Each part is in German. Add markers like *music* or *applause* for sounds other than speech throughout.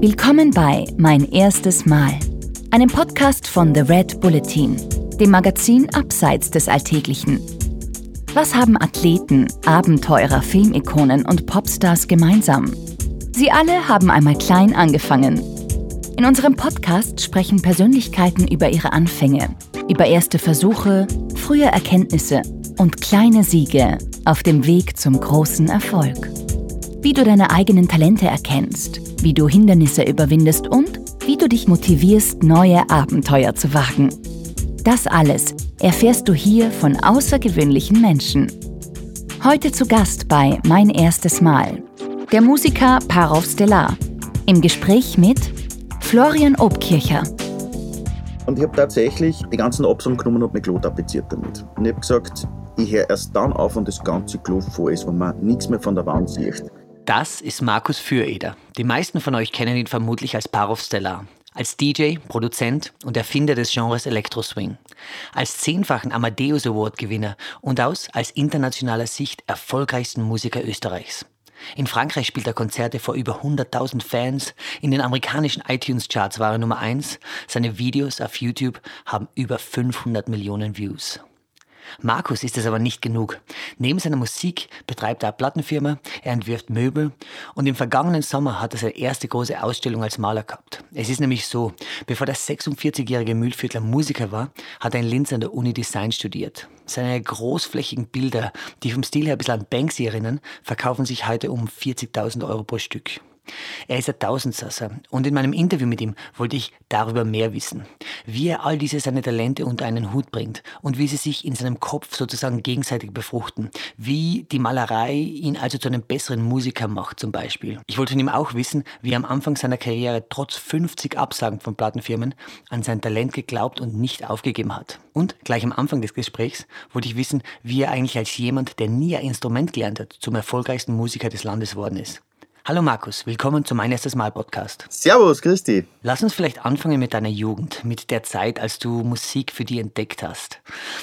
Willkommen bei Mein erstes Mal, einem Podcast von The Red Bulletin, dem Magazin Abseits des Alltäglichen. Was haben Athleten, Abenteurer, Filmikonen und Popstars gemeinsam? Sie alle haben einmal klein angefangen. In unserem Podcast sprechen Persönlichkeiten über ihre Anfänge, über erste Versuche, frühe Erkenntnisse und kleine Siege auf dem Weg zum großen Erfolg. Wie du deine eigenen Talente erkennst, wie du Hindernisse überwindest und wie du dich motivierst, neue Abenteuer zu wagen. Das alles erfährst du hier von außergewöhnlichen Menschen. Heute zu Gast bei Mein erstes Mal, der Musiker Parov Stellar, im Gespräch mit Florian Obkircher. Und ich habe tatsächlich die ganzen Absagen genommen und mir Klo tapeziert damit. Und ich habe gesagt, ich höre erst dann auf, wenn das ganze Klo voll ist, wenn man nichts mehr von der Wand sieht. Das ist Markus Füreder. Die meisten von euch kennen ihn vermutlich als Parov Stellar. Als DJ, Produzent und Erfinder des Genres Electro Swing. Als zehnfachen Amadeus Award Gewinner und aus als internationaler Sicht erfolgreichsten Musiker Österreichs. In Frankreich spielt er Konzerte vor über 100.000 Fans. In den amerikanischen iTunes-Charts war er Nummer 1. Seine Videos auf YouTube haben über 500 Millionen Views. Markus ist es aber nicht genug. Neben seiner Musik betreibt er eine Plattenfirma, er entwirft Möbel und im vergangenen Sommer hat er seine erste große Ausstellung als Maler gehabt. Es ist nämlich so, bevor der 46-jährige Mühlviertler Musiker war, hat er in Linz an der Uni Design studiert. Seine großflächigen Bilder, die vom Stil her ein bisschen an Banksy erinnern, verkaufen sich heute um 40.000 Euro pro Stück. Er ist ein Tausendsasser und in meinem Interview mit ihm wollte ich darüber mehr wissen. Wie er all diese seine Talente unter einen Hut bringt und wie sie sich in seinem Kopf sozusagen gegenseitig befruchten. Wie die Malerei ihn also zu einem besseren Musiker macht zum Beispiel. Ich wollte von ihm auch wissen, wie er am Anfang seiner Karriere trotz 50 Absagen von Plattenfirmen an sein Talent geglaubt und nicht aufgegeben hat. Und gleich am Anfang des Gesprächs wollte ich wissen, wie er eigentlich als jemand, der nie ein Instrument gelernt hat, zum erfolgreichsten Musiker des Landes worden ist. Hallo Markus, willkommen zum Mein erstes Mal Podcast. Servus, Christi. Lass uns vielleicht anfangen mit deiner Jugend, mit der Zeit, als du Musik für dich entdeckt hast.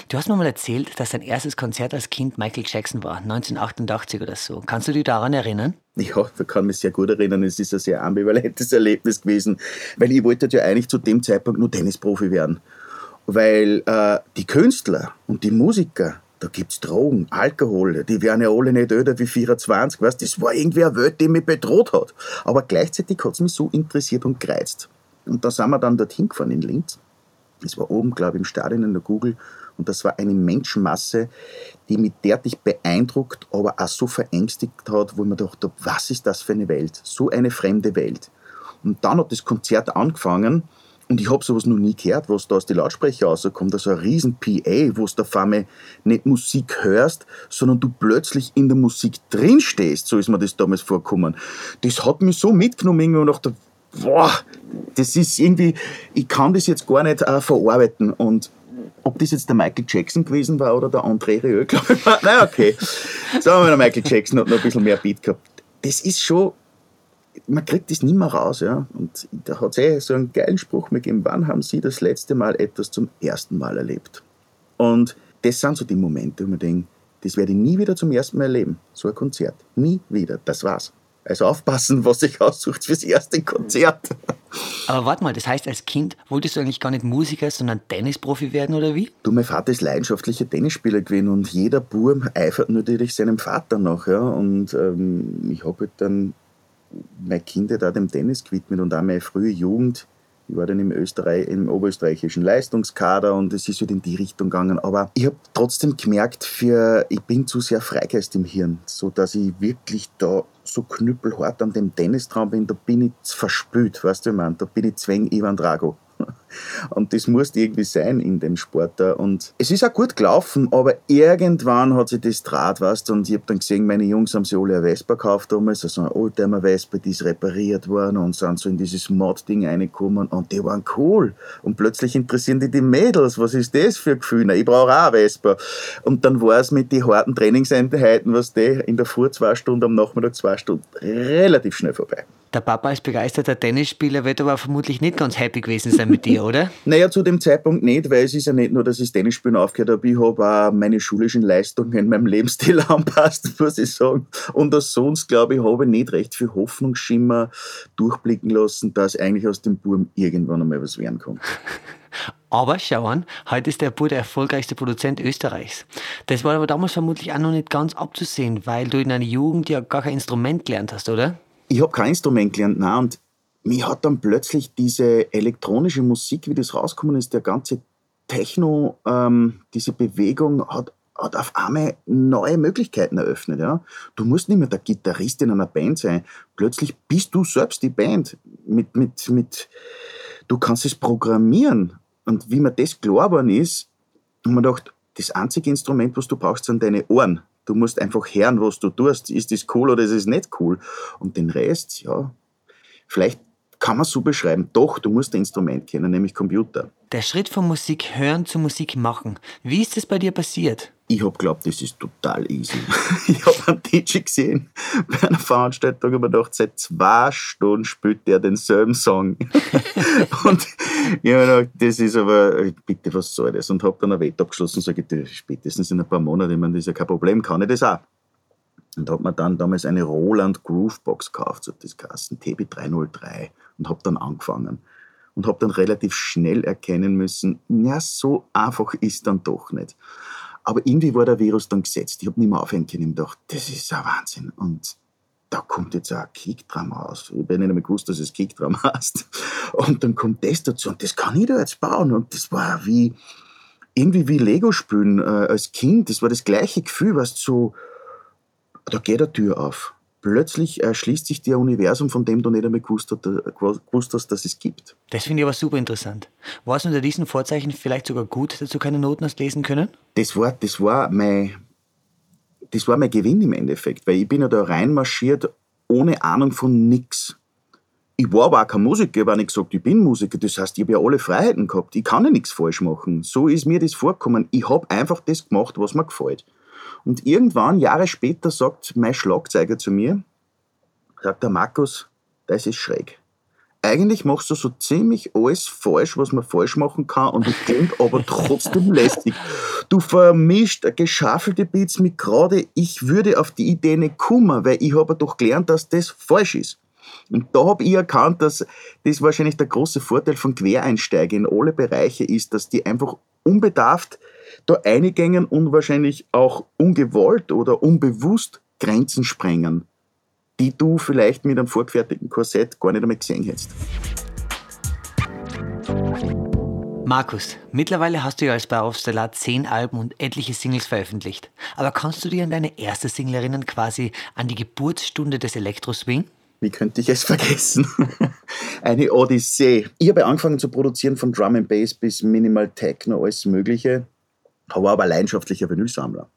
Du hast mir mal erzählt, dass dein erstes Konzert als Kind Michael Jackson war, 1988 oder so. Kannst du dich daran erinnern? Ja, ich kann mich sehr gut erinnern. Es ist ein sehr ambivalentes Erlebnis gewesen, weil ich wollte ja eigentlich zu dem Zeitpunkt nur Tennisprofi werden. Weil äh, die Künstler und die Musiker, da gibt's Drogen, Alkohol, die werden ja alle nicht älter wie 24, weißt, das war irgendwie eine Welt, die mich bedroht hat. Aber gleichzeitig hat's mich so interessiert und gereizt. Und da sind wir dann dorthin gefahren in Linz. Das war oben, glaube ich, im Stadion in der Google. Und das war eine Menschenmasse, die mich derartig beeindruckt, aber auch so verängstigt hat, wo ich mir dachte, was ist das für eine Welt? So eine fremde Welt. Und dann hat das Konzert angefangen und ich habe sowas noch nie gehört, was da aus den Lautsprecher rauskommt. Also ein riesen PA, wo du auf einmal nicht Musik hörst, sondern du plötzlich in der Musik drin stehst. So ist mir das damals vorgekommen. Das hat mich so mitgenommen und dachte, boah, das ist irgendwie, ich kann das jetzt gar nicht äh, verarbeiten. Und ob das jetzt der Michael Jackson gewesen war oder der André Rieu, *laughs* glaube ich. Na okay. Sagen wir mal, der Michael Jackson hat noch ein bisschen mehr Beat gehabt. Das ist schon man kriegt das nicht mehr raus. Ja? Und da hat es eh so einen geilen Spruch gegeben, wann haben Sie das letzte Mal etwas zum ersten Mal erlebt? Und das sind so die Momente, wo man denkt, das werde ich nie wieder zum ersten Mal erleben. So ein Konzert. Nie wieder. Das war's. Also aufpassen, was sich aussucht fürs erste Konzert. Aber warte mal, das heißt, als Kind wolltest du eigentlich gar nicht Musiker, sondern Tennisprofi werden oder wie? Du, mein Vater ist leidenschaftlicher Tennisspieler gewesen und jeder Burm eifert natürlich seinem Vater nach. Ja? Und ähm, ich habe halt dann meine Kinder da dem Tennis gewidmet und auch meine frühe Jugend. Ich war dann im, Österreich, im oberösterreichischen Leistungskader und es ist halt in die Richtung gegangen. Aber ich habe trotzdem gemerkt, für, ich bin zu sehr Freigeist im Hirn, so dass ich wirklich da so knüppelhart an dem Tennis dran bin. Da bin ich verspült, weißt du, ich meine, da bin ich Zwäng Ivan Drago. Und das muss irgendwie sein in dem Sport. Und es ist auch gut gelaufen, aber irgendwann hat sich das Draht, weißt Und ich habe dann gesehen, meine Jungs haben sich alle eine Vespa gekauft damals, also eine Oldtimer Vespa, die ist repariert worden und sind so in dieses Mod-Ding reingekommen und die waren cool. Und plötzlich interessieren die die Mädels, was ist das für ein Gefühl? Ich brauche auch eine Vespa. Und dann war es mit den harten Trainingseinheiten, was die in der Früh zwei Stunden, am Nachmittag zwei Stunden, relativ schnell vorbei. Der Papa als begeisterter Tennisspieler wird aber vermutlich nicht ganz happy gewesen sein mit dir, oder? *laughs* Naja, zu dem Zeitpunkt nicht, weil es ist ja nicht nur, dass ich Tennisspielen aufgehört habe, ich habe auch meine schulischen Leistungen in meinem Lebensstil *laughs* anpasst, muss ich sagen. Und auch sonst, glaube ich, habe ich nicht recht viel Hoffnungsschimmer durchblicken lassen, dass eigentlich aus dem Burm irgendwann einmal was werden kann. *laughs* Aber schau an, heute ist der Bur der erfolgreichste Produzent Österreichs. Das war aber damals vermutlich auch noch nicht ganz abzusehen, weil du in deiner Jugend ja gar kein Instrument gelernt hast, oder? Ich habe kein Instrument gelernt, nein. Und mir hat dann plötzlich diese elektronische Musik, wie das rausgekommen ist, der ganze Techno, ähm, diese Bewegung hat, hat auf einmal neue Möglichkeiten eröffnet. Ja? Du musst nicht mehr der Gitarrist in einer Band sein. Plötzlich bist du selbst die Band. Mit, mit, mit, du kannst es programmieren. Und wie mir das klar geworden ist, haben wir gedacht, das einzige Instrument, was du brauchst, sind deine Ohren. Du musst einfach hören, was du tust. Ist das cool oder ist es nicht cool? Und den Rest, ja, vielleicht kann man so beschreiben. Doch, du musst ein Instrument kennen, nämlich Computer. Der Schritt von Musik hören zu Musik machen. Wie ist das bei dir passiert? Ich hab geglaubt, das ist total easy. *laughs* ich habe einen DJ gesehen bei einer Veranstaltung und mir gedacht, seit zwei Stunden spielt der denselben Song. *laughs* und ich habe gedacht, das ist aber, bitte, was soll das? Und habe dann ein Wett abgeschlossen und sage, spätestens in ein paar Monaten, ich meine, das ist ja kein Problem, kann ich das auch. Und habe mir dann damals eine Roland Groovebox gekauft, so das Kassen TB303 und habe dann angefangen und habe dann relativ schnell erkennen müssen, ja, so einfach ist dann doch nicht. Aber irgendwie war der Virus dann gesetzt. Ich habe nicht mehr aufhören können. Ich dachte, das ist ein Wahnsinn. Und da kommt jetzt auch ein Kickdrum raus. Ich habe nicht einmal gewusst, dass es Kickdrum *laughs* heißt. Und dann kommt das dazu und das kann ich da jetzt bauen. Und das war wie, irgendwie wie Lego spielen äh, als Kind. Das war das gleiche Gefühl, was so, da geht eine Tür auf plötzlich erschließt sich dir ein Universum, von dem du nicht einmal gewusst, gewusst hast, dass es gibt. Das finde ich aber super interessant. War es unter diesen Vorzeichen vielleicht sogar gut, dass du keine Noten hast lesen können? Das war, das war mein, das war mein Gewinn im Endeffekt, weil ich bin ja da reinmarschiert ohne Ahnung von nichts. Ich war aber auch kein Musiker, ich habe auch nicht gesagt, ich bin Musiker. Das heißt, ich habe ja alle Freiheiten gehabt. Ich kann ja nichts falsch machen. So ist mir das vorgekommen. Ich habe einfach das gemacht, was mir gefällt. Und irgendwann, Jahre später, sagt mein Schlagzeuger zu mir, sagt der Markus, das ist schräg. Eigentlich machst du so ziemlich alles falsch, was man falsch machen kann und es klingt *laughs* aber trotzdem lästig. Du vermischt geschaffelte Beats mit gerade, ich würde auf die Idee nicht kommen, weil ich habe doch gelernt, dass das falsch ist. Und da habe ich erkannt, dass das wahrscheinlich der große Vorteil von Quereinsteigern in alle Bereiche ist, dass die einfach unbedarft da eingängen und wahrscheinlich auch ungewollt oder unbewusst Grenzen sprengen, die du vielleicht mit einem vorgefertigten Korsett gar nicht einmal gesehen hättest. Markus, mittlerweile hast du ja als Bauaufsteller zehn Alben und etliche Singles veröffentlicht. Aber kannst du dir an deine erste Single erinnern, quasi an die Geburtsstunde des Elektro-Swing? Wie könnte ich es *laughs* vergessen? Eine Odyssee. Ich habe angefangen zu produzieren von Drum and Bass bis Minimal Techno, alles Mögliche war aber leidenschaftlicher Vinylsammler.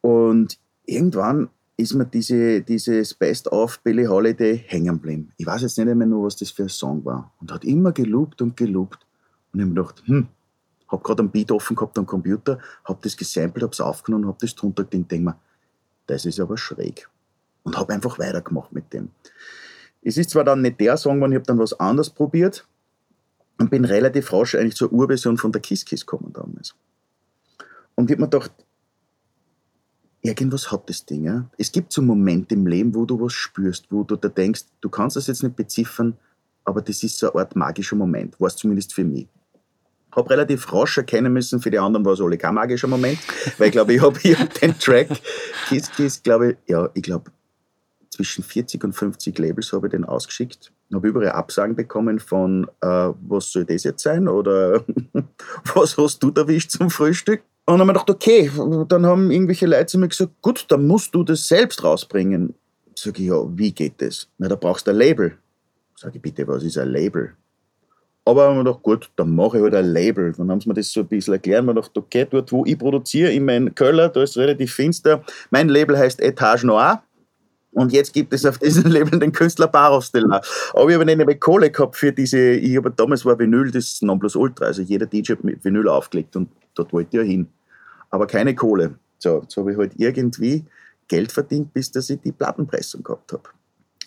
Und irgendwann ist mir diese, dieses Best-of Billie Holiday hängen geblieben. Ich weiß jetzt nicht mehr nur, was das für ein Song war. Und hat immer gelobt und gelobt. Und ich habe mir gedacht, hm, hab gerade einen Beat offen gehabt am Computer, hab das gesampelt, hab's aufgenommen, hab das drunter gedingt, denk mir, das ist aber schräg. Und hab einfach weitergemacht mit dem. Es ist zwar dann nicht der Song, aber ich habe dann was anderes probiert und bin relativ rasch eigentlich zur Urversion von der Kiss Kiss gekommen damals. Und ich habe mir gedacht, irgendwas hat das Ding. Ja? Es gibt so Momente im Leben, wo du was spürst, wo du da denkst, du kannst das jetzt nicht beziffern, aber das ist so eine Art magischer Moment, war es zumindest für mich. Ich habe relativ rasch erkennen müssen, für die anderen war es alle kein magischer Moment, weil ich glaube, ich habe hier *laughs* den Track Kiss Kiss, glaube ich, ja, ich glaube, zwischen 40 und 50 Labels habe ich den ausgeschickt. Habe überall Absagen bekommen von, äh, was soll das jetzt sein? Oder *laughs* was hast du erwischt zum Frühstück? Und dann haben wir gedacht, okay, dann haben irgendwelche Leute zu mir gesagt, gut, dann musst du das selbst rausbringen. Sag ich, ja, wie geht das? Na, da brauchst du ein Label. Sag ich, bitte, was ist ein Label? Aber haben wir gedacht, gut, dann mache ich halt ein Label. Dann haben sie mir das so ein bisschen erklärt. Wir gedacht, okay, dort, wo ich produziere, in meinem Köller, da ist es relativ finster. Mein Label heißt Etage Noir. Und jetzt gibt es auf diesem *laughs* Label den Künstler Barov-Stellar. Aber ich habe nicht mehr Kohle gehabt für diese, ich habe damals war Vinyl das Nonplusultra. Also jeder DJ hat mit Vinyl aufgelegt und dort wollte ich ja hin aber keine Kohle. So, jetzt habe ich halt irgendwie Geld verdient, bis dass ich die Plattenpressung gehabt habe.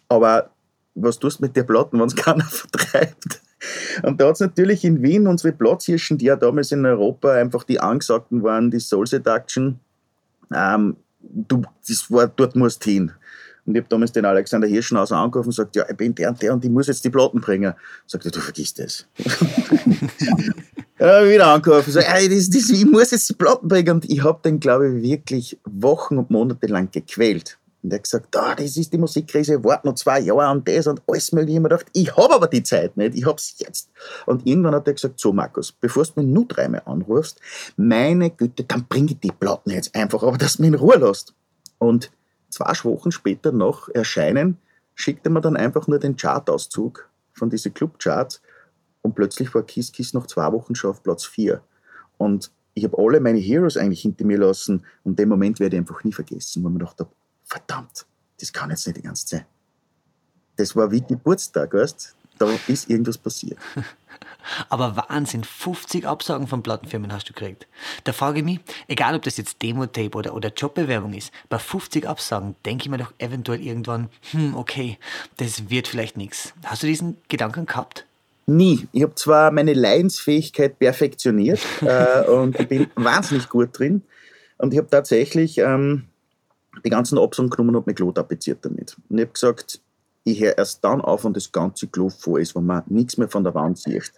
Aber was tust du mit der Platten, wenn es *laughs* keiner vertreibt? Und da hat es natürlich in Wien unsere Platzhirschen, die ja damals in Europa einfach die angesagten waren, die Soul Seduction, ähm, du, das war, dort musst hin. Und ich habe damals den Alexander Hirschenhauser angerufen und gesagt, ja, ich bin der und der und ich muss jetzt die Platten bringen. Sagt er, du vergisst das. *laughs* ja, wieder angerufen, sag, ey, das, das, ich muss jetzt die Platten bringen. Und ich habe den, glaube ich, wirklich Wochen und Monate lang gequält. Und er hat gesagt, ah, das ist die Musikkrise, warte noch zwei Jahre und das und alles mögliche. Ich habe gedacht, ich habe aber die Zeit nicht, ich habe es jetzt. Und irgendwann hat er gesagt, so Markus, bevor du mich nur dreimal anrufst, meine Güte, dann bringe ich die Platten jetzt einfach, aber dass du mich in Ruhe lässt. Und zwei Wochen später noch Erscheinen, schickt er mir dann einfach nur den Chartauszug von diesen Clubcharts und plötzlich war Kiss Kiss nach zwei Wochen schon auf Platz 4. Und ich habe alle meine Heroes eigentlich hinter mir lassen und den Moment werde ich einfach nie vergessen, wo ich mir gedacht habe, verdammt, das kann jetzt nicht die ganze Zeit. Das war wie Geburtstag, weißt da ist irgendwas passiert. *laughs* Aber Wahnsinn, 50 Absagen von Plattenfirmen hast du gekriegt. Da frage ich mich, egal ob das jetzt Demo-Tape oder, oder Jobbewerbung ist, bei 50 Absagen denke ich mir doch eventuell irgendwann, hm, okay, das wird vielleicht nichts. Hast du diesen Gedanken gehabt? Nie. Ich habe zwar meine Leidensfähigkeit perfektioniert *laughs* äh, und ich bin wahnsinnig gut drin. Und ich habe tatsächlich ähm, die ganzen Absagen genommen und mein Klo tapeziert damit. Und ich habe gesagt, ich höre erst dann auf, wenn das ganze Klo voll ist, wenn man nichts mehr von der Wand sieht.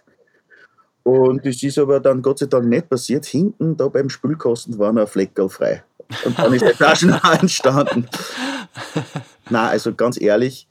Und das ist aber dann Gott sei Dank nicht passiert. Hinten da beim Spülkasten war noch ein Fleckerl frei. Und dann ist der Taschenhaar *laughs* entstanden. *laughs* Na, also ganz ehrlich,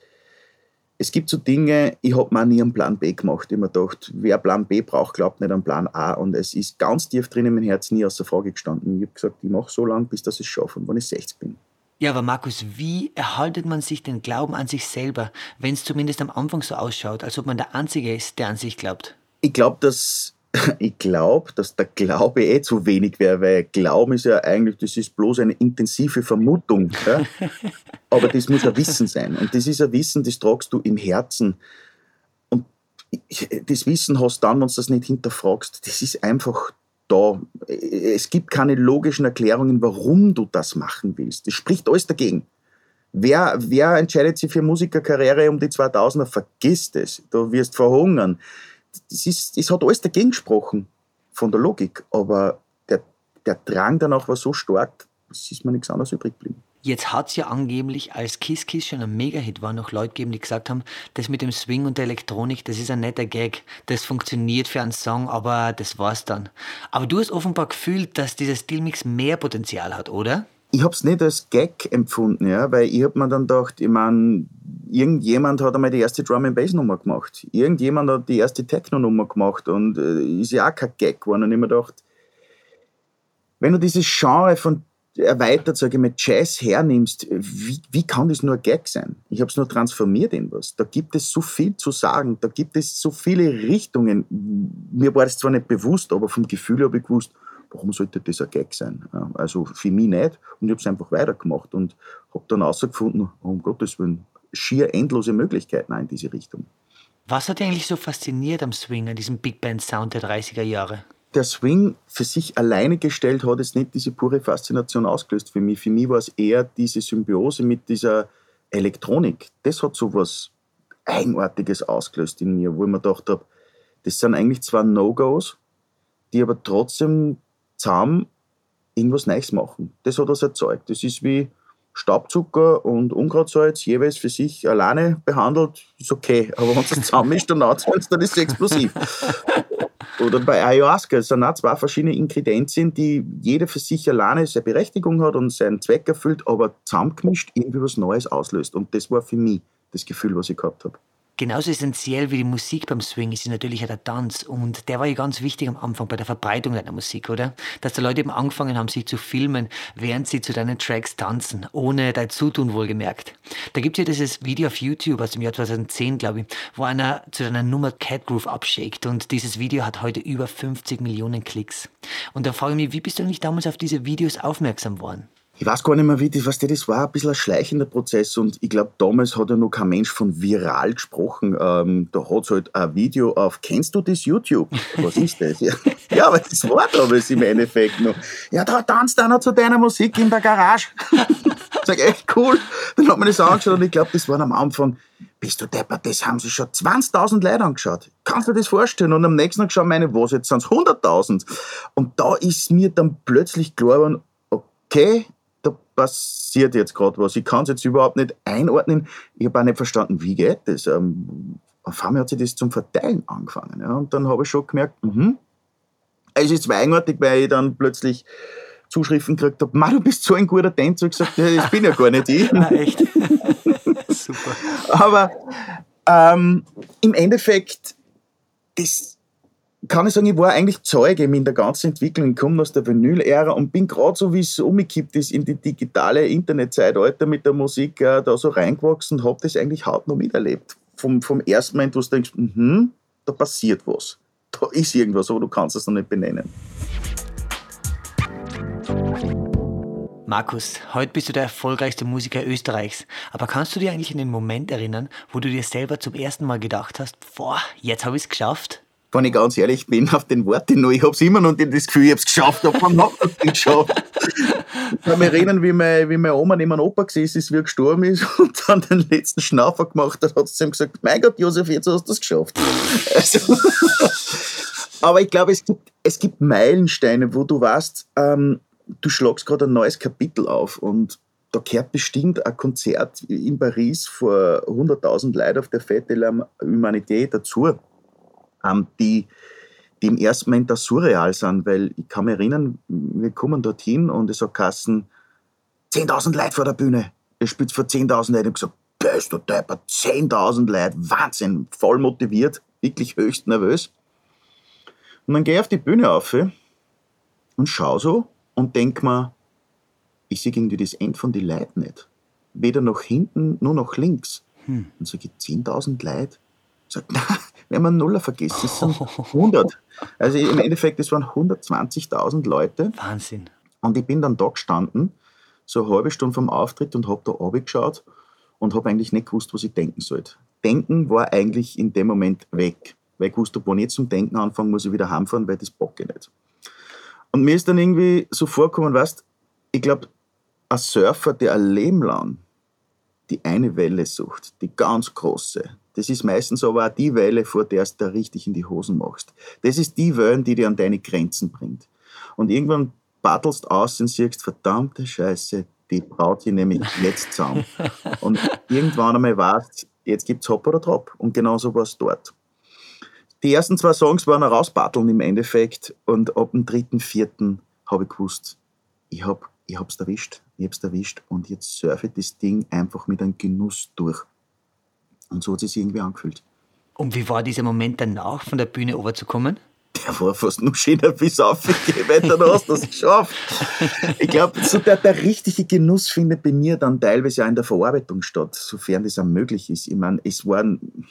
es gibt so Dinge, ich habe mir nie einen Plan B gemacht. Ich habe mir gedacht, wer Plan B braucht, glaubt nicht an Plan A. Und es ist ganz tief drin in meinem Herz nie außer Frage gestanden. Ich habe gesagt, ich mache so lange, bis das es schaffe und wenn ich 60 bin. Ja, aber Markus, wie erhaltet man sich den Glauben an sich selber, wenn es zumindest am Anfang so ausschaut, als ob man der Einzige ist, der an sich glaubt? Ich glaube, dass *laughs* ich glaube, dass der Glaube eh zu wenig wäre, weil Glauben ist ja eigentlich, das ist bloß eine intensive Vermutung. Ja? *laughs* Aber das muss ein Wissen sein. Und das ist ein Wissen, das tragst du im Herzen. Und das Wissen hast du dann, wenn du das nicht hinterfragst. Das ist einfach da. Es gibt keine logischen Erklärungen, warum du das machen willst. Es spricht alles dagegen. Wer, wer entscheidet sich für Musikerkarriere um die 2000er? Vergiss es. Du wirst verhungern. Das, ist, das hat alles dagegen gesprochen von der Logik. Aber der, der Drang danach war so stark, es ist mir nichts anderes übrig geblieben. Jetzt hat es ja angeblich, als Kiss Kiss schon ein Mega-Hit war, noch Leute gegeben, die gesagt haben, das mit dem Swing und der Elektronik, das ist ein netter Gag, das funktioniert für einen Song, aber das war's dann. Aber du hast offenbar gefühlt, dass dieser Stilmix mehr Potenzial hat, oder? Ich habe es nicht als Gag empfunden, ja, weil ich habe mir dann gedacht, ich meine, irgendjemand hat einmal die erste Drum and Bass Nummer gemacht, irgendjemand hat die erste Techno Nummer gemacht und äh, ist ja auch kein Gag geworden. Und ich mir gedacht, wenn du dieses Genre von erweitert, sage ich mal, Jazz hernimmst, wie, wie kann das nur ein Gag sein? Ich habe es nur transformiert in was. Da gibt es so viel zu sagen, da gibt es so viele Richtungen. Mir war das zwar nicht bewusst, aber vom Gefühl habe ich gewusst, warum sollte das ein Gag sein? Also für mich nicht und ich habe es einfach weitergemacht und habe dann herausgefunden, um Gottes Willen, schier endlose Möglichkeiten in diese Richtung. Was hat dich eigentlich so fasziniert am Swing, an diesem Big Band Sound der 30er Jahre? der Swing für sich alleine gestellt hat es nicht diese pure Faszination ausgelöst für mich. Für mich war es eher diese Symbiose mit dieser Elektronik. Das hat so was Eigenartiges ausgelöst in mir, wo ich mir gedacht habe, das sind eigentlich zwei No-Gos, die aber trotzdem zusammen irgendwas Neues machen. Das hat das erzeugt. Das ist wie Staubzucker und Unkrautsalz jeweils für sich alleine behandelt, ist okay. Aber wenn es zusammen ist, dann, dann ist es explosiv. Oder bei Ayahuasca, es sind auch zwei verschiedene Inkredenzien, die jede für sich alleine seine Berechtigung hat und seinen Zweck erfüllt, aber zusammengemischt irgendwie was Neues auslöst. Und das war für mich das Gefühl, was ich gehabt habe. Genauso essentiell wie die Musik beim Swing ist natürlich auch der Tanz. Und der war ja ganz wichtig am Anfang bei der Verbreitung deiner Musik, oder? Dass die Leute eben angefangen haben, sich zu filmen, während sie zu deinen Tracks tanzen, ohne dein Zutun wohlgemerkt. Da gibt es ja dieses Video auf YouTube aus dem Jahr 2010, glaube ich, wo einer zu deiner Nummer Cat Groove abshakt. Und dieses Video hat heute über 50 Millionen Klicks. Und da frage ich mich, wie bist du eigentlich damals auf diese Videos aufmerksam worden? Ich weiß gar nicht mehr, wie das, was das war, ein bisschen ein schleichender Prozess und ich glaube, damals hat ja noch kein Mensch von viral gesprochen. Ähm, da hat es halt ein Video auf, kennst du das YouTube? Was ist das? Ja, *laughs* ja aber das war damals im Endeffekt noch. Ja, da tanzt einer zu deiner Musik in der Garage. *laughs* Sag, echt cool. Dann hat man das angeschaut und ich glaube, das waren am Anfang bist du deppert, das haben sich schon 20.000 Leute angeschaut. Kannst du dir das vorstellen? Und am nächsten Tag schauen meine, was, jetzt sind es 100.000. Und da ist mir dann plötzlich klar geworden, okay, da passiert jetzt gerade was. Ich kann es jetzt überhaupt nicht einordnen. Ich habe auch nicht verstanden, wie geht das. Ähm, auf einmal hat sich das zum Verteilen angefangen. Ja. Und dann habe ich schon gemerkt, mhm. es ist eigenartig, weil ich dann plötzlich Zuschriften gekriegt habe, du bist so ein guter Tänzer. Ich gesagt, ja, das bin ja gar nicht ich. *laughs* Na, echt? *laughs* Super. Aber ähm, im Endeffekt, das kann ich sagen, ich war eigentlich Zeuge in der ganzen Entwicklung. Ich komme aus der Vinyl-Ära und bin gerade so, wie es umgekippt ist in die digitale Internetzeitalter mit der Musik äh, da so reingewachsen und habe das eigentlich hautnah miterlebt. Vom, vom ersten Moment, wo du denkst, mh, da passiert was. Da ist irgendwas, aber du kannst es noch nicht benennen. Markus, heute bist du der erfolgreichste Musiker Österreichs. Aber kannst du dir eigentlich an den Moment erinnern, wo du dir selber zum ersten Mal gedacht hast, boah, jetzt habe ich es geschafft? Wenn ich ganz ehrlich bin, auf den Worten noch, ich habe es immer noch nicht das Gefühl, ich habe es geschafft, aber man hat es nicht geschafft. Ich kann mich erinnern, wie, mein, wie meine Oma neben meinem Opa gesessen ist, wie er gestorben ist *laughs* und dann den letzten Schnaufer gemacht hat, hat sie ihm gesagt, mein Gott, Josef, jetzt hast du es geschafft. Also, *laughs* aber ich glaube, es gibt, es gibt Meilensteine, wo du weißt, ähm, du schlagst gerade ein neues Kapitel auf und da gehört bestimmt ein Konzert in Paris vor 100.000 Leuten auf der Fête de la Humanité dazu, die, die im ersten Moment da surreal sind, weil ich kann mich erinnern, wir kommen dorthin und es hat Kassen 10.000 Leute vor der Bühne. Ihr spielt vor 10.000 Leuten. Ich habe gesagt, bist du deppert, 10.000 Leute, Wahnsinn, voll motiviert, wirklich höchst nervös. Und dann gehe ich auf die Bühne auf und schaue so und denke mir, ich sehe irgendwie das Ende von den Leuten nicht. Weder nach hinten, nur nach links. Hm. Und sage ich, 10.000 Leute? Sagt, wir *laughs* haben einen Nuller vergessen, es sind 100. Also im Endeffekt, es waren 120.000 Leute. Wahnsinn. Und ich bin dann da gestanden, so eine halbe Stunde vom Auftritt und habe da geschaut und habe eigentlich nicht gewusst, was ich denken sollte. Denken war eigentlich in dem Moment weg, weil ich wusste, wenn ich zum Denken anfange, muss ich wieder heimfahren, weil das bocke nicht. Und mir ist dann irgendwie so vorgekommen, weißt ich glaube, ein Surfer, der ein Leben lang die eine Welle sucht, die ganz große, das ist meistens aber auch die Welle, vor der du da richtig in die Hosen machst. Das ist die Welle, die dir an deine Grenzen bringt. Und irgendwann battelst aus und siehst, verdammte Scheiße, die braut hier nämlich jetzt zusammen. *laughs* Und irgendwann einmal weißt, jetzt gibt's Hop oder Drop. Und genauso war es dort. Die ersten zwei Songs waren ein Rausbatteln im Endeffekt und ab dem dritten, vierten habe ich gewusst, ich habe ich hab's erwischt, ich hab's erwischt und jetzt surfe ich das Ding einfach mit einem Genuss durch. Und so hat es sich irgendwie angefühlt. Und wie war dieser Moment danach, von der Bühne runterzukommen? Der war fast noch schöner bis aufgegeben, dann hast du es geschafft. Ich glaube, *laughs* so der, der richtige Genuss findet bei mir dann teilweise auch in der Verarbeitung statt, sofern das auch möglich ist. Ich meine, es waren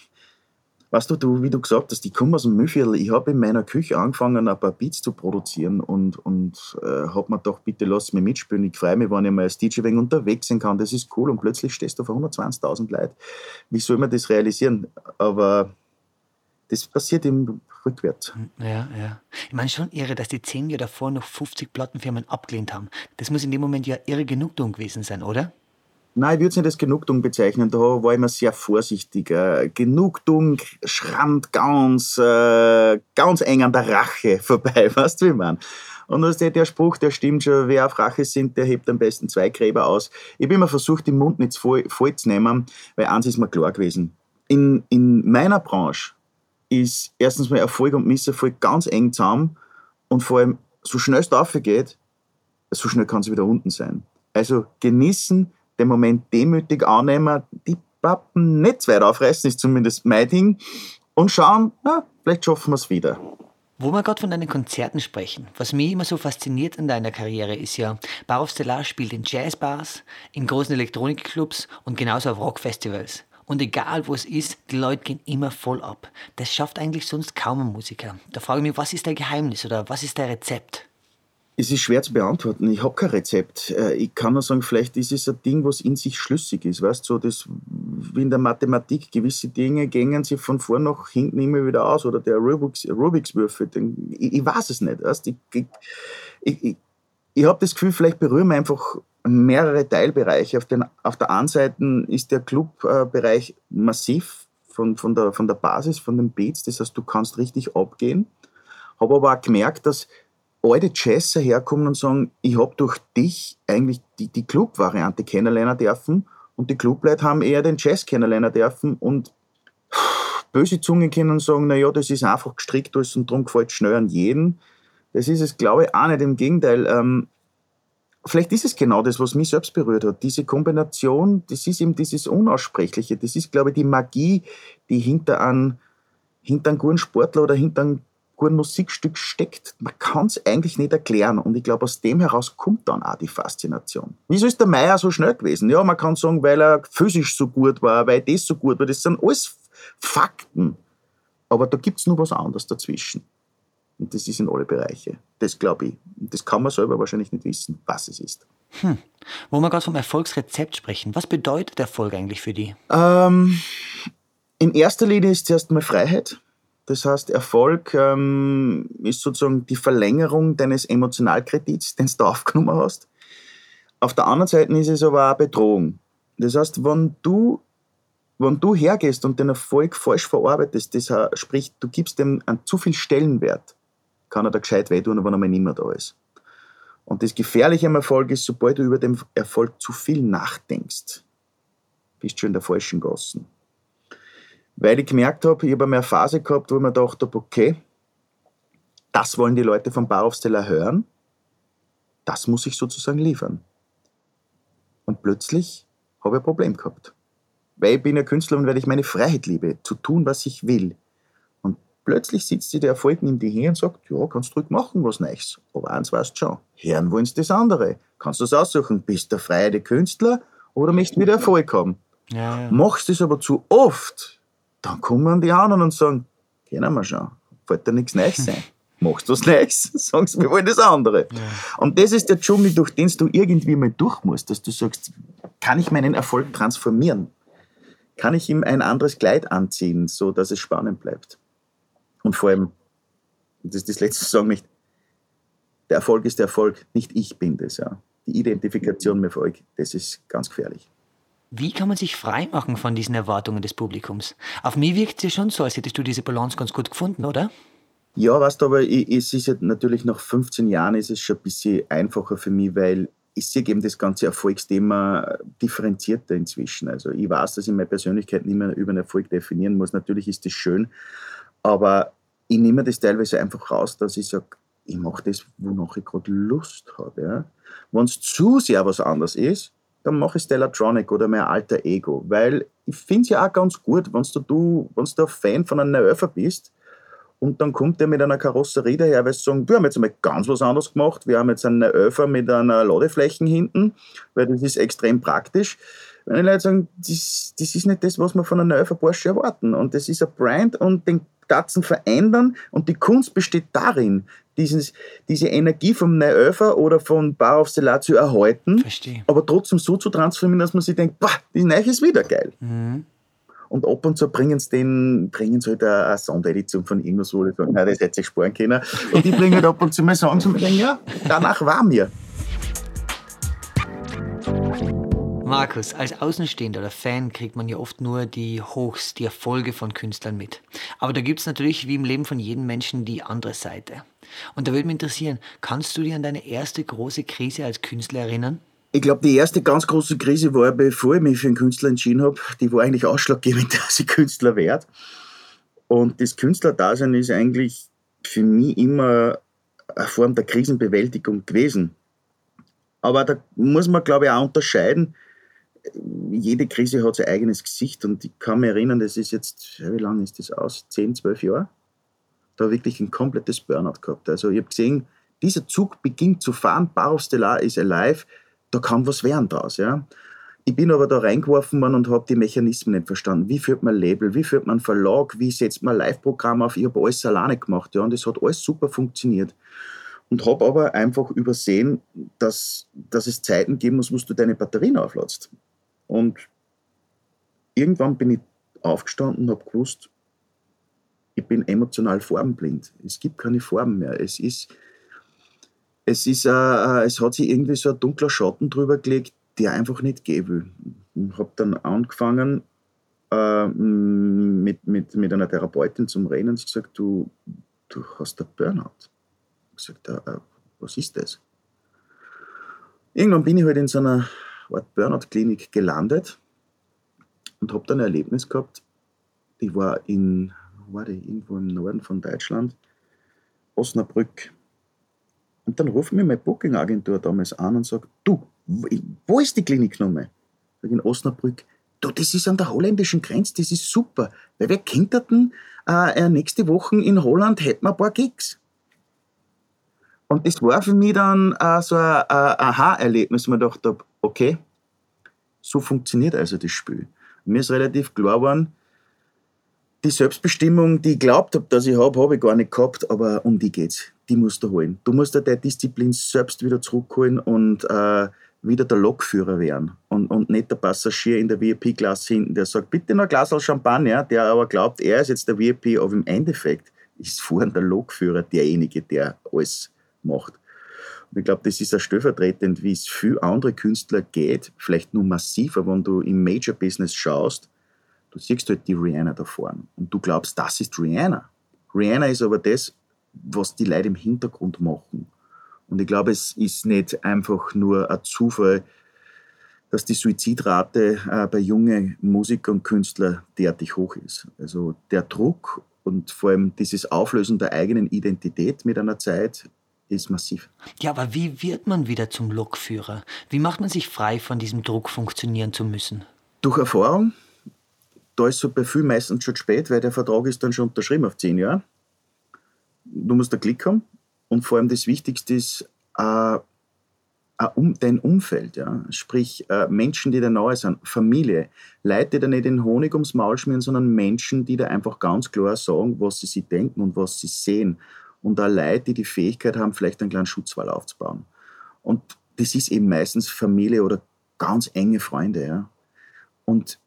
Weißt du, du, wie du gesagt hast, ich komme aus dem Müllviertel. Ich habe in meiner Küche angefangen, ein paar Beats zu produzieren und, und äh, habe mir gedacht, bitte lass mich mitspielen. Ich freue mich, wenn ich mal als DJ wegen unterwegs sein kann. Das ist cool. Und plötzlich stehst du vor 120.000 Leuten. Wie soll man das realisieren? Aber das passiert im rückwärts. Ja, ja. Ich meine schon irre, dass die zehn Jahre davor noch 50 Plattenfirmen abgelehnt haben. Das muss in dem Moment ja irre Genugtuung gewesen sein, oder? Nein, ich würde es nicht als Genugtuung bezeichnen. Da war ich immer sehr vorsichtig. Äh, Genugtuung schrammt ganz, äh, ganz eng an der Rache *laughs* vorbei, weißt du, wie meine? Und das, der Spruch, der stimmt schon, wer auf Rache sind, der hebt am besten zwei Gräber aus. Ich habe immer versucht, den Mund nicht voll, voll zu nehmen, weil eins ist mir klar gewesen. In, in meiner Branche ist erstens mal Erfolg und Misserfolg ganz eng zusammen und vor allem, so schnell es geht, so schnell kann es wieder unten sein. Also genießen, den Moment demütig annehmen, die Pappen nicht zu weit aufreißen, ist zumindest mein Ding, und schauen, na, vielleicht schaffen wir es wieder. Wo wir gerade von deinen Konzerten sprechen, was mich immer so fasziniert an deiner Karriere ist ja, Bar of Stellar spielt in Jazzbars, in großen Elektronikclubs und genauso auf Rockfestivals. Und egal wo es ist, die Leute gehen immer voll ab. Das schafft eigentlich sonst kaum ein Musiker. Da frage ich mich, was ist dein Geheimnis oder was ist dein Rezept? Es ist schwer zu beantworten. Ich habe kein Rezept. Äh, ich kann nur sagen, vielleicht ist es ein Ding, was in sich schlüssig ist. Weißt so das wie in der Mathematik. Gewisse Dinge gängen sich von vorn nach hinten immer wieder aus. Oder der Rubik's, Rubik's Würfel. Ich, ich, weiß es nicht. Weißt? Ich, ich, ich, ich habe das Gefühl, vielleicht berühren wir einfach mehrere Teilbereiche. Auf, den, auf der einen Seite ist der Clubbereich massiv von, von, der, von der Basis, von den Beats. Das heißt, du kannst richtig abgehen. Habe aber auch gemerkt, dass alte Jazzer herkommen und sagen, ich habe durch dich eigentlich die, die Club-Variante kennenlernen dürfen und die Clubleute haben eher den Jazz kennenlernen dürfen und böse Zungen können sagen, naja, das ist einfach gestrickt alles und darum gefällt es schnell an jeden. Das ist es, glaube ich, auch nicht. Im Gegenteil, ähm, vielleicht ist es genau das, was mich selbst berührt hat. Diese Kombination, das ist eben dieses Unaussprechliche. Das ist, glaube ich, die Magie, die hinter einem, hinter einem guten Sportler oder hinter einem guten Musikstück steckt. Man kann es eigentlich nicht erklären. Und ich glaube, aus dem heraus kommt dann auch die Faszination. Wieso ist der Meier so schnell gewesen? Ja, man kann sagen, weil er physisch so gut war, weil das so gut war. Das sind alles Fakten. Aber da gibt es nur was anderes dazwischen. Und das ist in alle Bereiche. Das glaube ich. Und das kann man selber wahrscheinlich nicht wissen, was es ist. Hm. Wo wir gerade vom Erfolgsrezept sprechen, was bedeutet Erfolg eigentlich für dich? Ähm, in erster Linie ist zuerst mal Freiheit. Das heißt, Erfolg ähm, ist sozusagen die Verlängerung deines Emotionalkredits, den du *laughs* aufgenommen hast. Auf der anderen Seite ist es aber auch Bedrohung. Das heißt, wenn du, wenn du hergehst und den Erfolg falsch verarbeitest, das heißt, sprich, du gibst dem einen zu viel Stellenwert, kann er da gescheit wehtun, wenn er mal nicht mehr da ist. Und das Gefährliche am Erfolg ist, sobald du über den Erfolg zu viel nachdenkst, bist du schon in der falschen Gassen. Weil ich gemerkt habe, ich habe eine Phase gehabt, wo ich mir gedacht habe, okay, das wollen die Leute vom Bauaufsteller hören, das muss ich sozusagen liefern. Und plötzlich habe ich ein Problem gehabt. Weil ich bin ein Künstler und weil ich meine Freiheit liebe, zu tun, was ich will. Und plötzlich sitzt sie der Erfolg neben dir her und sagt, ja, kannst du ruhig machen, was Neues. Aber eins weißt du schon, hören wollen sie das andere. Kannst du das aussuchen, bist du der freie Künstler oder möchtest du wieder Erfolg haben? Ja, ja. Machst du es aber zu oft, dann kommen die anderen und sagen, kennen wir schon, fällt dir nichts Neues sein. *laughs* Machst du was Neues, *laughs* sagen sie, wir wollen das andere. Ja. Und das ist der Dschungel, durch den du irgendwie mal durch musst, dass du sagst, kann ich meinen Erfolg transformieren? Kann ich ihm ein anderes Kleid anziehen, so dass es spannend bleibt? Und vor allem, das ist das letzte sagen möchte, der Erfolg ist der Erfolg, nicht ich bin das. Ja. Die Identifikation mit Erfolg, das ist ganz gefährlich. Wie kann man sich frei machen von diesen Erwartungen des Publikums? Auf mich wirkt es ja schon so, als hättest du diese Balance ganz gut gefunden, oder? Ja, weißt du, aber es ist ja natürlich nach 15 Jahren ist es schon ein bisschen einfacher für mich, weil ich sehe eben das ganze Erfolgsthema differenzierter inzwischen. Also ich weiß, dass ich meine Persönlichkeit nicht mehr über einen Erfolg definieren muss. Natürlich ist das schön, aber ich nehme das teilweise einfach raus, dass ich sage, ich mache das, wonach ich gerade Lust habe. Ja? Wenn es zu sehr was anderes ist, dann mache ich Stellatronic oder mein alter Ego. Weil ich finde es ja auch ganz gut, wenn du, wenn du ein Fan von einem Neuöfer bist und dann kommt der mit einer Karosserie daher, weil sie sagen, wir haben jetzt mal ganz was anderes gemacht, wir haben jetzt einen Neuöfer mit einer Ladeflächen hinten, weil das ist extrem praktisch. Wenn die Leute sagen, das, das ist nicht das, was wir von einem Neuöfer Porsche erwarten und das ist ein Brand und den Tatzen verändern und die Kunst besteht darin, dieses, diese Energie vom Neuöfer oder von Bar auf zu erhalten, Verstehe. aber trotzdem so zu transformieren, dass man sich denkt, boah, das Neue ist wieder geil. Mhm. Und ab und zu bringen sie den, bringen sie halt eine, eine Sonderedition von irgendwas, wo ich nein, das hätte sich sparen können. Und die bringen halt ab und zu mal Songs und denken, ja, danach war mir. Markus, als Außenstehender oder Fan kriegt man ja oft nur die Hochs, die Erfolge von Künstlern mit. Aber da gibt es natürlich wie im Leben von jedem Menschen die andere Seite. Und da würde mich interessieren, kannst du dich an deine erste große Krise als Künstler erinnern? Ich glaube, die erste ganz große Krise war, bevor ich mich für einen Künstler entschieden habe, die war eigentlich ausschlaggebend, *laughs* dass ich Künstler werde. Und das Künstlerdasein ist eigentlich für mich immer eine Form der Krisenbewältigung gewesen. Aber da muss man, glaube ich, auch unterscheiden, jede Krise hat sein eigenes Gesicht und ich kann mich erinnern, das ist jetzt, wie lange ist das aus? 10, 12 Jahre? Da wirklich ein komplettes Burnout gehabt. Also ich habe gesehen, dieser Zug beginnt zu fahren, Bar Stellar ist alive, da kann was werden draus. Ja? Ich bin aber da reingeworfen worden und habe die Mechanismen nicht verstanden. Wie führt man Label, wie führt man Verlag, wie setzt man Live-Programm auf? Ich habe alles alleine gemacht ja, und es hat alles super funktioniert. Und habe aber einfach übersehen, dass, dass es Zeiten geben muss, wo du deine Batterien aufladst. Und irgendwann bin ich aufgestanden und habe gewusst, ich bin emotional formblind. Es gibt keine Form mehr. Es ist, es, ist, äh, es hat sich irgendwie so ein dunkler Schatten drüber gelegt, der einfach nicht gehen will. Ich habe dann angefangen, äh, mit, mit, mit einer Therapeutin zum Reden und sie gesagt, du, du hast ein Burnout. Ich gesagt, äh, was ist das? Irgendwann bin ich halt in so einer Art Burnout-Klinik gelandet und habe dann ein Erlebnis gehabt. Ich war in, war die, irgendwo im Norden von Deutschland, Osnabrück. Und dann ruft mir meine Booking-Agentur damals an und sagt, du, wo ist die Kliniknummer? Sag in Osnabrück. Du, das ist an der holländischen Grenze, das ist super. Weil wir könnten äh, nächste Woche in Holland hätten wir ein paar Gigs. Und das war für mich dann äh, so ein, ein Aha-Erlebnis, wo ich gedacht habe, okay, so funktioniert also das Spiel. Mir ist relativ klar geworden, die Selbstbestimmung, die ich glaubt habe, dass ich habe, habe ich gar nicht gehabt, aber um die geht's. Die musst du holen. Du musst dir deine Disziplin selbst wieder zurückholen und äh, wieder der Lokführer werden und, und nicht der Passagier in der VIP-Klasse hinten, der sagt, bitte noch ein Glas Champagner, der aber glaubt, er ist jetzt der VIP, aber im Endeffekt ist vorhin der Lokführer derjenige, der alles macht. Und ich glaube, das ist ja stellvertretend, wie es für andere Künstler geht, vielleicht nur massiver, wenn du im Major-Business schaust, du siehst halt die Rihanna da vorne und du glaubst, das ist Rihanna. Rihanna ist aber das, was die Leute im Hintergrund machen. Und ich glaube, es ist nicht einfach nur ein Zufall, dass die Suizidrate äh, bei jungen Musikern und Künstlern derartig hoch ist. Also der Druck und vor allem dieses Auflösen der eigenen Identität mit einer Zeit ist massiv. Ja, aber wie wird man wieder zum Lokführer? Wie macht man sich frei von diesem Druck, funktionieren zu müssen? Durch Erfahrung. Da ist so bei vielen meistens schon spät, weil der Vertrag ist dann schon unterschrieben auf zehn Jahre. Du musst da Klick haben und vor allem das Wichtigste ist äh, um, dein Umfeld, ja? sprich äh, Menschen, die da nahe sind, Familie, Leute, die da nicht den Honig ums Maul schmieren, sondern Menschen, die da einfach ganz klar sagen, was sie sich denken und was sie sehen und auch Leute, die die Fähigkeit haben, vielleicht einen kleinen Schutzwall aufzubauen. Und das ist eben meistens Familie oder ganz enge Freunde. Ja. Und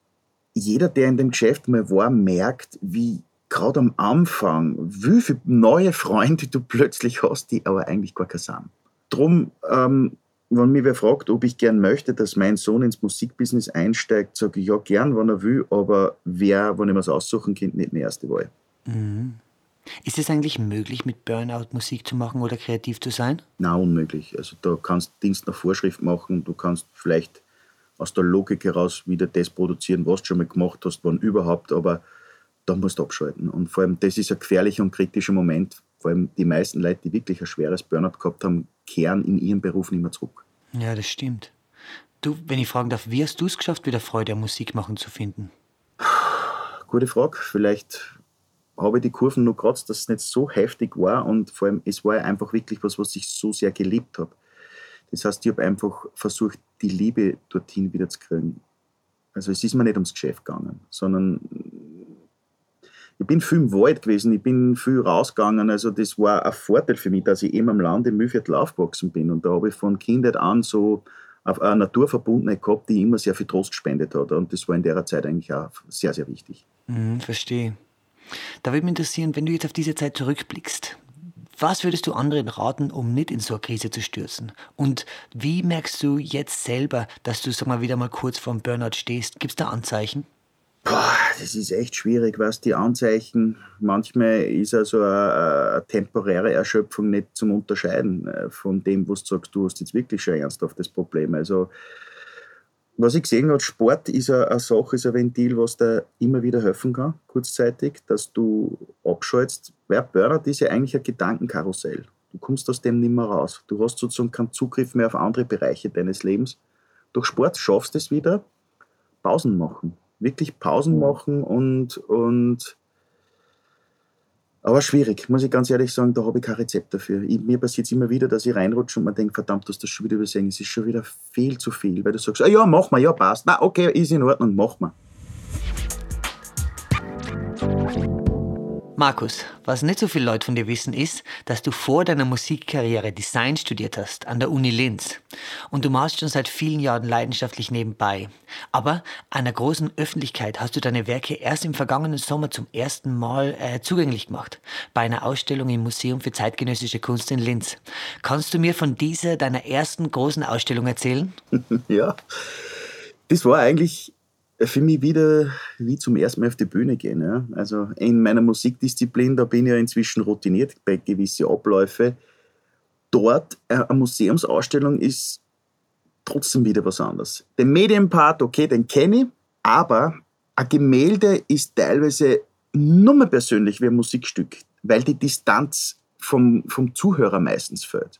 jeder, der in dem Geschäft mal war, merkt, wie gerade am Anfang, wie viele neue Freunde du plötzlich hast, die aber eigentlich gar keine sind. Drum, ähm, wenn mich wer fragt, ob ich gern möchte, dass mein Sohn ins Musikbusiness einsteigt, sage ich ja gern, wenn er will, aber wer, wenn ich mir es aussuchen könnte, nicht die erste Wahl. Mhm. Ist es eigentlich möglich, mit Burnout Musik zu machen oder kreativ zu sein? Nein, unmöglich. Also da kannst Dienst nach Vorschrift machen, du kannst vielleicht aus der Logik heraus wieder das produzieren, was du schon mal gemacht hast, wann überhaupt, aber da musst du abschalten. Und vor allem, das ist ein gefährlicher und kritischer Moment. Vor allem die meisten Leute, die wirklich ein schweres Burnout gehabt haben, kehren in ihrem Beruf nicht mehr zurück. Ja, das stimmt. Du, wenn ich fragen darf, wie hast du es geschafft, wieder Freude am Musikmachen zu finden? Gute Frage. Vielleicht habe ich die Kurven nur kratzt, dass es nicht so heftig war und vor allem, es war einfach wirklich was, was ich so sehr geliebt habe. Das heißt, ich habe einfach versucht, die Liebe dorthin wieder zu kriegen. Also es ist mir nicht ums Geschäft gegangen, sondern ich bin viel im Wald gewesen, ich bin viel rausgegangen. Also das war ein Vorteil für mich, dass ich eben am Land im Mühlviertel aufgewachsen bin. Und da habe ich von Kindheit an so eine Naturverbundenheit gehabt, die immer sehr viel Trost gespendet hat. Und das war in der Zeit eigentlich auch sehr, sehr wichtig. Mhm, verstehe. Da würde mich interessieren, wenn du jetzt auf diese Zeit zurückblickst, was würdest du anderen raten, um nicht in so eine Krise zu stürzen? Und wie merkst du jetzt selber, dass du sag mal, wieder mal kurz vor dem Burnout stehst? Gibt es da Anzeichen? Boah, das ist echt schwierig, was die Anzeichen. Manchmal ist also eine, eine, temporäre Erschöpfung nicht zum Unterscheiden äh, von dem, was du sagst, du hast jetzt wirklich schon ernsthaftes Problem. Also was ich gesehen habe, Sport ist eine, eine Sache, ist ein Ventil, was dir immer wieder helfen kann, kurzzeitig, dass du abschaltest. Weil Burnout ist ja eigentlich ein Gedankenkarussell. Du kommst aus dem nicht mehr raus. Du hast sozusagen keinen Zugriff mehr auf andere Bereiche deines Lebens. Durch Sport schaffst du es wieder, Pausen machen. Wirklich Pausen machen und, und aber schwierig, muss ich ganz ehrlich sagen, da habe ich kein Rezept dafür. Ich, mir passiert es immer wieder, dass ich reinrutsche und man denkt, verdammt, du hast das schon wieder übersehen. Es ist schon wieder viel zu viel, weil du sagst, ah, ja, mach mal, ja, passt. Na, okay, ist in Ordnung, mach mal. Markus, was nicht so viele Leute von dir wissen, ist, dass du vor deiner Musikkarriere Design studiert hast an der Uni Linz. Und du machst schon seit vielen Jahren leidenschaftlich nebenbei. Aber einer großen Öffentlichkeit hast du deine Werke erst im vergangenen Sommer zum ersten Mal äh, zugänglich gemacht. Bei einer Ausstellung im Museum für zeitgenössische Kunst in Linz. Kannst du mir von dieser, deiner ersten großen Ausstellung erzählen? *laughs* ja, das war eigentlich für mich wieder wie zum ersten Mal auf die Bühne gehen. Ja. Also in meiner Musikdisziplin, da bin ich ja inzwischen routiniert bei gewissen Abläufen. Dort äh, eine Museumsausstellung ist trotzdem wieder was anderes. Den Medienpart, okay, den kenne ich, aber ein Gemälde ist teilweise nur mehr persönlich wie ein Musikstück, weil die Distanz vom, vom Zuhörer meistens fällt.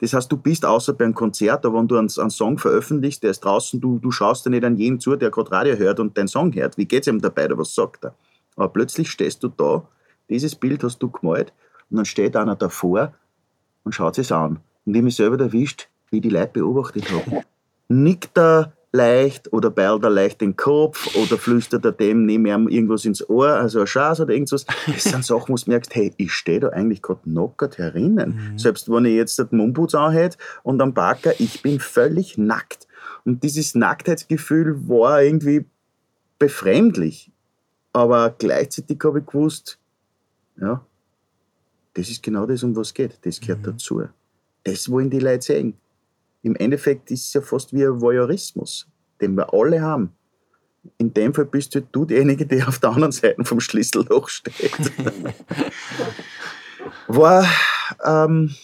Das heißt, du bist außer beim Konzert, aber wenn du einen, einen, Song veröffentlichst, der ist draußen, du, du schaust ja nicht an jeden zu, der gerade Radio hört und deinen Song hört. Wie geht es ihm dabei oder was sagt er? Aber plötzlich stehst du da, dieses Bild hast du gemalt und dann steht einer davor und schaut es an. Und ich mich selber erwischt, wie die Leute beobachtet haben. Nickt er leicht oder beilt er leicht den Kopf oder flüstert er dem neben ihm irgendwas ins Ohr, also ein Schaß oder irgendwas. Das sind *laughs* Sachen, wo du merkst, hey, ich stehe da eigentlich gerade knockert herinnen. Mhm. Selbst wenn ich jetzt den Mundputz anhätte und am Backer, ich bin völlig nackt. Und dieses Nacktheitsgefühl war irgendwie befremdlich. Aber gleichzeitig habe ich gewusst, ja, das ist genau das, um was es geht. Das gehört mhm. dazu. Das wollen die Leute sehen im Endeffekt ist es ja fast wie ein Voyeurismus, den wir alle haben. In dem Fall bist du, du derjenige, der auf der anderen Seite vom Schlüsselloch steht. *laughs* War ähm,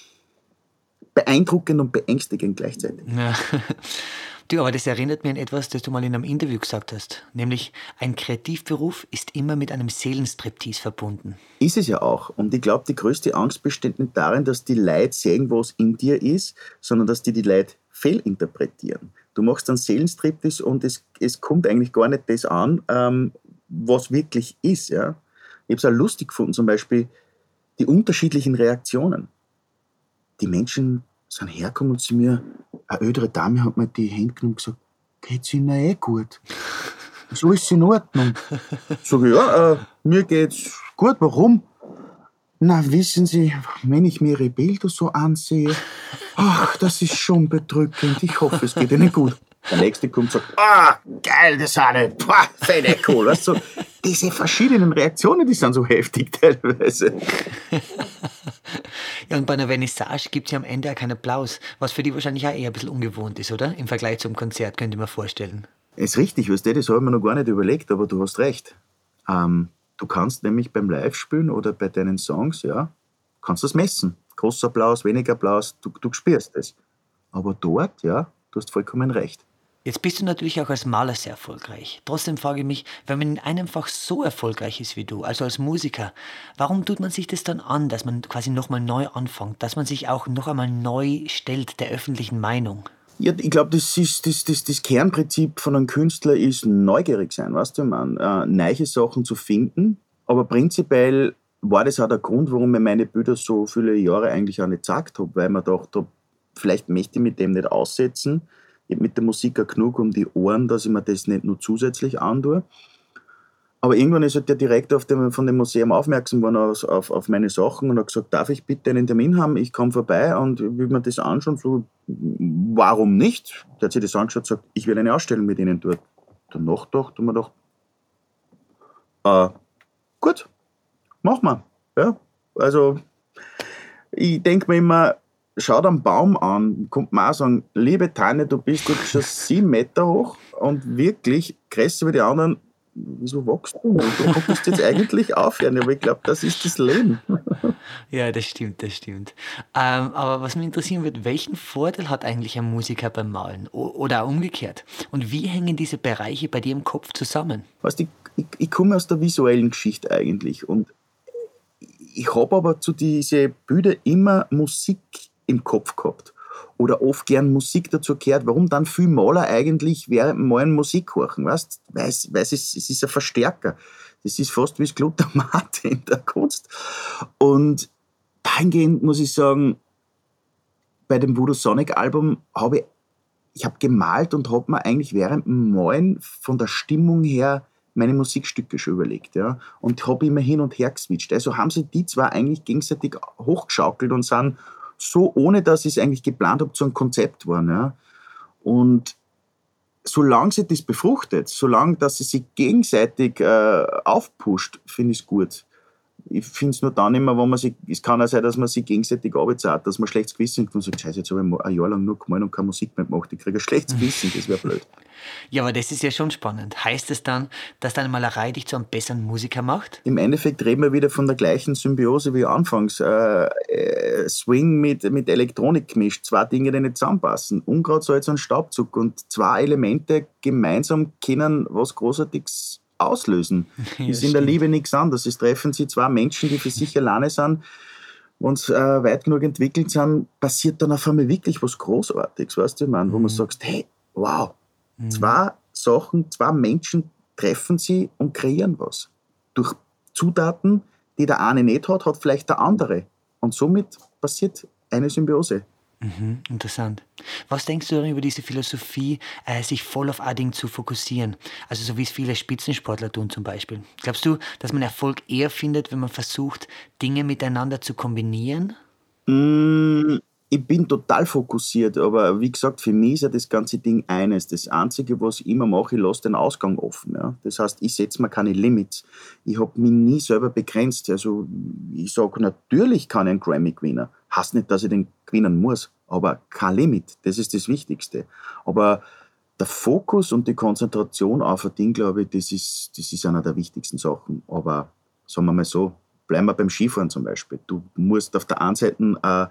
beeindruckend und beängstigend gleichzeitig. Ja. Du, aber das erinnert mich an etwas, das du mal in einem Interview gesagt hast. Nämlich, ein Kreativberuf ist immer mit einem Seelenstriptease verbunden. Ist es ja auch. Und ich glaube, die größte Angst besteht nicht darin, dass die Leute sehen, was in dir ist, sondern dass die die Leute fehlinterpretieren. Du machst einen Seelenstriptease und es, es kommt eigentlich gar nicht das an, ähm, was wirklich ist. Ja? Ich habe es auch lustig gefunden, zum Beispiel die unterschiedlichen Reaktionen. Die Menschen sind hergekommen und zu mir, eine ältere Dame hat mir die Hände genommen und gesagt, geht's Ihnen eh gut? So ist in Ordnung. Sag ich, ja, äh, mir geht's gut. Warum? Na, wissen Sie, wenn ich mir Ihre Bilder so ansehe, ach, das ist schon bedrückend. Ich hoffe, es geht Ihnen gut. Der nächste kommt und sagt, ah, geil, das ist eine, boah, fette cool. Weißt du, diese verschiedenen Reaktionen, die sind so heftig teilweise. Ja, und bei einer Vernissage gibt es ja am Ende auch keinen Applaus, was für die wahrscheinlich auch eher ein bisschen ungewohnt ist, oder? Im Vergleich zum Konzert, könnte ich mir vorstellen. Ist richtig, was das habe ich mir noch gar nicht überlegt, aber du hast recht. Ähm, du kannst nämlich beim Live-Spielen oder bei deinen Songs, ja, kannst das messen. Großer Applaus, weniger Applaus, du, du spürst es. Aber dort, ja, du hast vollkommen recht. Jetzt bist du natürlich auch als Maler sehr erfolgreich. Trotzdem frage ich mich, wenn man in einem Fach so erfolgreich ist wie du, also als Musiker, warum tut man sich das dann an, dass man quasi nochmal neu anfängt, dass man sich auch noch einmal neu stellt der öffentlichen Meinung? Ja, ich glaube, das ist das, das, das Kernprinzip von einem Künstler ist neugierig sein, weißt du, man, äh, neue Sachen zu finden. Aber prinzipiell war das auch der Grund, warum ich meine Bilder so viele Jahre eigentlich auch nicht gesagt habe, weil man dachte, vielleicht möchte ich mit dem nicht aussetzen mit der Musik auch genug um die Ohren, dass ich mir das nicht nur zusätzlich antue. Aber irgendwann ist halt der Direktor dem, von dem Museum aufmerksam geworden auf, auf, auf, meine Sachen und hat gesagt, darf ich bitte einen Termin haben? Ich komme vorbei und will mir das anschauen. So, warum nicht? Der hat sich das angeschaut und sagt, ich will eine Ausstellung mit Ihnen dort. Danach dachte man doch, äh, gut, mach mal. Ja, also ich denke mir immer, schaut einen Baum an, kommt man auch sagen, liebe Tanne, du bist jetzt schon *laughs* sieben Meter hoch und wirklich größer wie die anderen. Wieso wächst du? Du musst jetzt eigentlich aufhören, aber ich glaube, das ist das Leben. *laughs* Ja, das stimmt, das stimmt. Ähm, aber was mich interessieren wird, welchen Vorteil hat eigentlich ein Musiker beim Malen? oder auch umgekehrt? Und wie hängen diese Bereiche bei dir im Kopf zusammen? Weißt, ich, ich, ich komme aus der visuellen Geschichte eigentlich und ich habe aber zu diesen Bildern immer Musik im Kopf gehabt. Oder oft gern Musik dazu gehört. Warum dann viel Maler eigentlich während dem Malen Musik hören? Weißt? Weil, weil es, es ist ein Verstärker. Das ist fast wie das Glutamat *laughs* in der Kunst. Und dahingehend muss ich sagen, bei dem Voodoo Sonic Album habe ich, ich habe gemalt und habe mir eigentlich während dem Malen von der Stimmung her meine Musikstücke schon überlegt, ja, und habe immer hin und her geswitcht. Also haben sie die zwei eigentlich gegenseitig hochgeschaukelt und sind so, ohne dass ich es eigentlich geplant habe, zu einem Konzept geworden, ja. Und solange sie das befruchtet, solange dass sie sich gegenseitig äh, aufpusht, finde ich es gut ich finde es nur dann immer, wo man sich, es kann auch sein, dass man sich gegenseitig arbeitsart, dass man schlechtes Gewissen hat und sagt, scheiße, jetzt habe ich ein Jahr lang nur gemalt und keine Musik mehr gemacht, ich kriege ein schlechtes Gewissen, das wäre blöd. *laughs* Ja, aber das ist ja schon spannend. Heißt es dann, dass deine Malerei dich zu einem besseren Musiker macht? Im Endeffekt reden wir wieder von der gleichen Symbiose wie anfangs. Äh, äh, Swing mit, mit Elektronik gemischt, zwei Dinge, die nicht zusammenpassen. Unkraut, Salz und Staubzug und zwei Elemente gemeinsam können was Großartiges auslösen. *laughs* Ja, ist in der Liebe nichts anderes. Es treffen sich zwei Menschen, die für sich alleine sind, wenn sie äh, weit genug entwickelt sind, passiert dann auf einmal wirklich was Großartiges, weißt du, man, wo mhm. man sagt, hey, wow, mhm. zwei Sachen, zwei Menschen treffen sie und kreieren was. Durch Zutaten, die der eine nicht hat, hat vielleicht der andere. Und somit passiert eine Symbiose. Mhm, interessant. Was denkst du über diese Philosophie, äh, sich voll auf ein Ding zu fokussieren? Also so wie es viele Spitzensportler tun zum Beispiel. Glaubst du, dass man Erfolg eher findet, wenn man versucht, Dinge miteinander zu kombinieren? Mm, ich bin total fokussiert, aber wie gesagt, für mich ist ja das ganze Ding eines. Das Einzige, was ich immer mache, ich lasse den Ausgang offen. Ja? Das heißt, ich setze mir keine Limits. Ich habe mich nie selber begrenzt. Also ich sage, natürlich kann ich einen Grammy gewinnen. Heißt nicht, dass ich den gewinnen muss, aber kein Limit. Das ist das Wichtigste. Aber der Fokus und die Konzentration auf ein Ding, glaube ich, das ist, das ist einer der wichtigsten Sachen. Aber sagen wir mal so, bleiben wir beim Skifahren zum Beispiel. Du musst auf der einen Seite äh,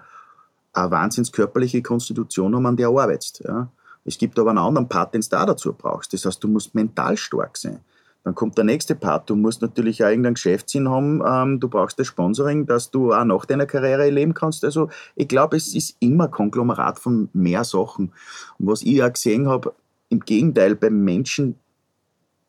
eine wahnsinns körperliche Konstitution haben, an der du arbeitest. Ja. Es gibt aber einen anderen Part, den du da dazu brauchst. Das heißt, du musst mental stark sein. Dann kommt der nächste Part. Du musst natürlich auch irgendeinen Geschäftssinn haben. Ähm, du brauchst das Sponsoring, dass du auch nach deiner Karriere leben kannst. Also ich glaube, es ist immer Konglomerat von mehr Sachen. Und was ich auch gesehen habe, im Gegenteil, bei Menschen,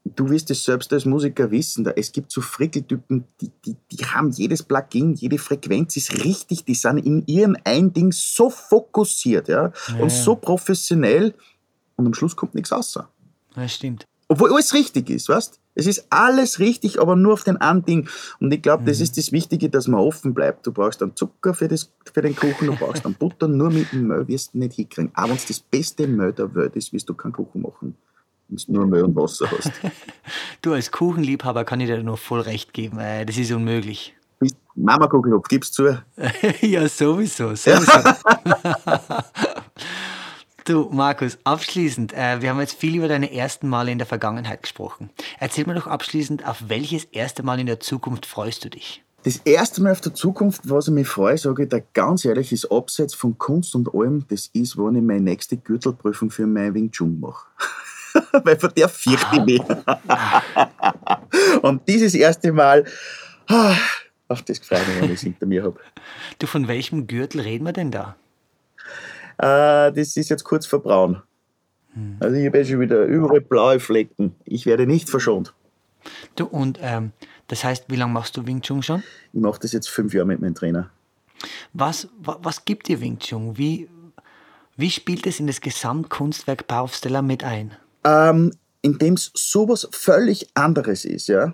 du wirst es selbst als Musiker wissen, es gibt so Frickeltypen, die, die, die haben jedes Plugin, jede Frequenz ist richtig, die sind in ihrem ein Ding so fokussiert ja, ja und so professionell und am Schluss kommt nichts raus. Ja, stimmt. Obwohl alles richtig ist, weißt Es ist alles richtig, aber nur auf den einen Ding. Und ich glaube, mhm. das ist das Wichtige, dass man offen bleibt. Du brauchst dann Zucker für, das, für den Kuchen, du brauchst dann Butter, nur mit dem Mehl wirst du nicht hinkriegen. Aber wenn es das beste Mehl der Welt ist, wirst du keinen Kuchen machen wenn du nur Mehl und Wasser hast. *laughs* du als Kuchenliebhaber kann ich dir nur voll recht geben. Äh, das ist unmöglich. Mama Kuchenhopf, gib's zu. *laughs* ja, sowieso. sowieso. *laughs* du, Markus, abschließend, äh, wir haben jetzt viel über deine ersten Male in der Vergangenheit gesprochen. Erzähl mir doch abschließend, auf welches erste Mal in der Zukunft freust du dich? Das erste Mal auf der Zukunft, was ich mich freue, sage ich da ganz ehrlich, ist abseits von Kunst und allem, das ist, wenn ich meine nächste Gürtelprüfung für mein Wing Chun mache. *laughs* weil von der fürchte ich mich. Und dieses erste Mal, ah, auf das mich, wenn ich es hinter mir habe. Du, von welchem Gürtel reden wir denn da? Äh, das ist jetzt kurz vor braun. Hm. Also ich habe ja schon wieder überall blaue Flecken. Ich werde nicht verschont. Du, und ähm, das heißt, wie lange machst du Wing Chun schon? Ich mache das jetzt fünf Jahre mit meinem Trainer. Was, was, was gibt dir Wing Chun? Wie, wie spielt es in das Gesamtkunstwerk Baufsteller mit ein? ähm, indem es sowas völlig anderes ist, ja,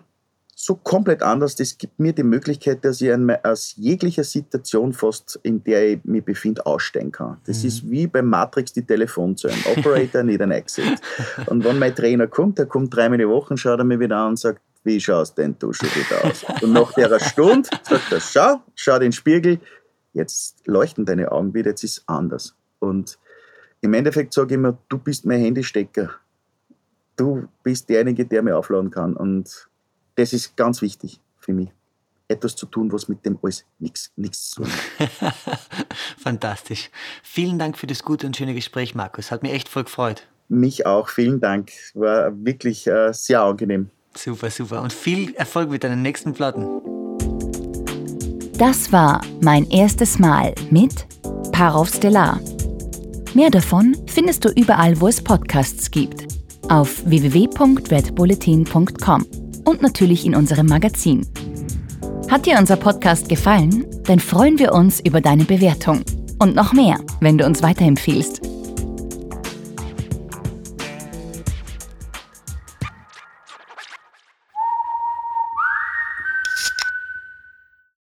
so komplett anders, das gibt mir die Möglichkeit, dass ich aus jeglicher Situation fast, in der ich mich befinde, aussteigen kann. Das mhm. ist wie beim Matrix die Telefonzellen. Operator, *laughs* need an exit. Und wenn mein Trainer kommt, der kommt dreimal die Woche, schaut er mir wieder an und sagt, wie schaust denn du schon wieder aus? Und nach der Stunde sagt er, schau, schau den Spiegel, jetzt leuchten deine Augen wieder, jetzt ist es anders. Und im Endeffekt sage ich immer, du bist mein Handystecker du bist derjenige, der mir aufladen kann. Und das ist ganz wichtig für mich. Etwas zu tun, was mit dem alles nichts zu tun hat. *laughs* Fantastisch. Vielen Dank für das gute und schöne Gespräch, Markus. Hat mir echt voll gefreut. Mich auch. Vielen Dank. War wirklich äh, sehr angenehm. Super, super. Und viel Erfolg mit deinen nächsten Platten. Das war mein erstes Mal mit Parov Stellar. Mehr davon findest du überall, wo es Podcasts gibt auf www.redbulletin.com und natürlich in unserem Magazin. Hat dir unser Podcast gefallen? Dann freuen wir uns über deine Bewertung. Und noch mehr, wenn du uns weiterempfiehlst.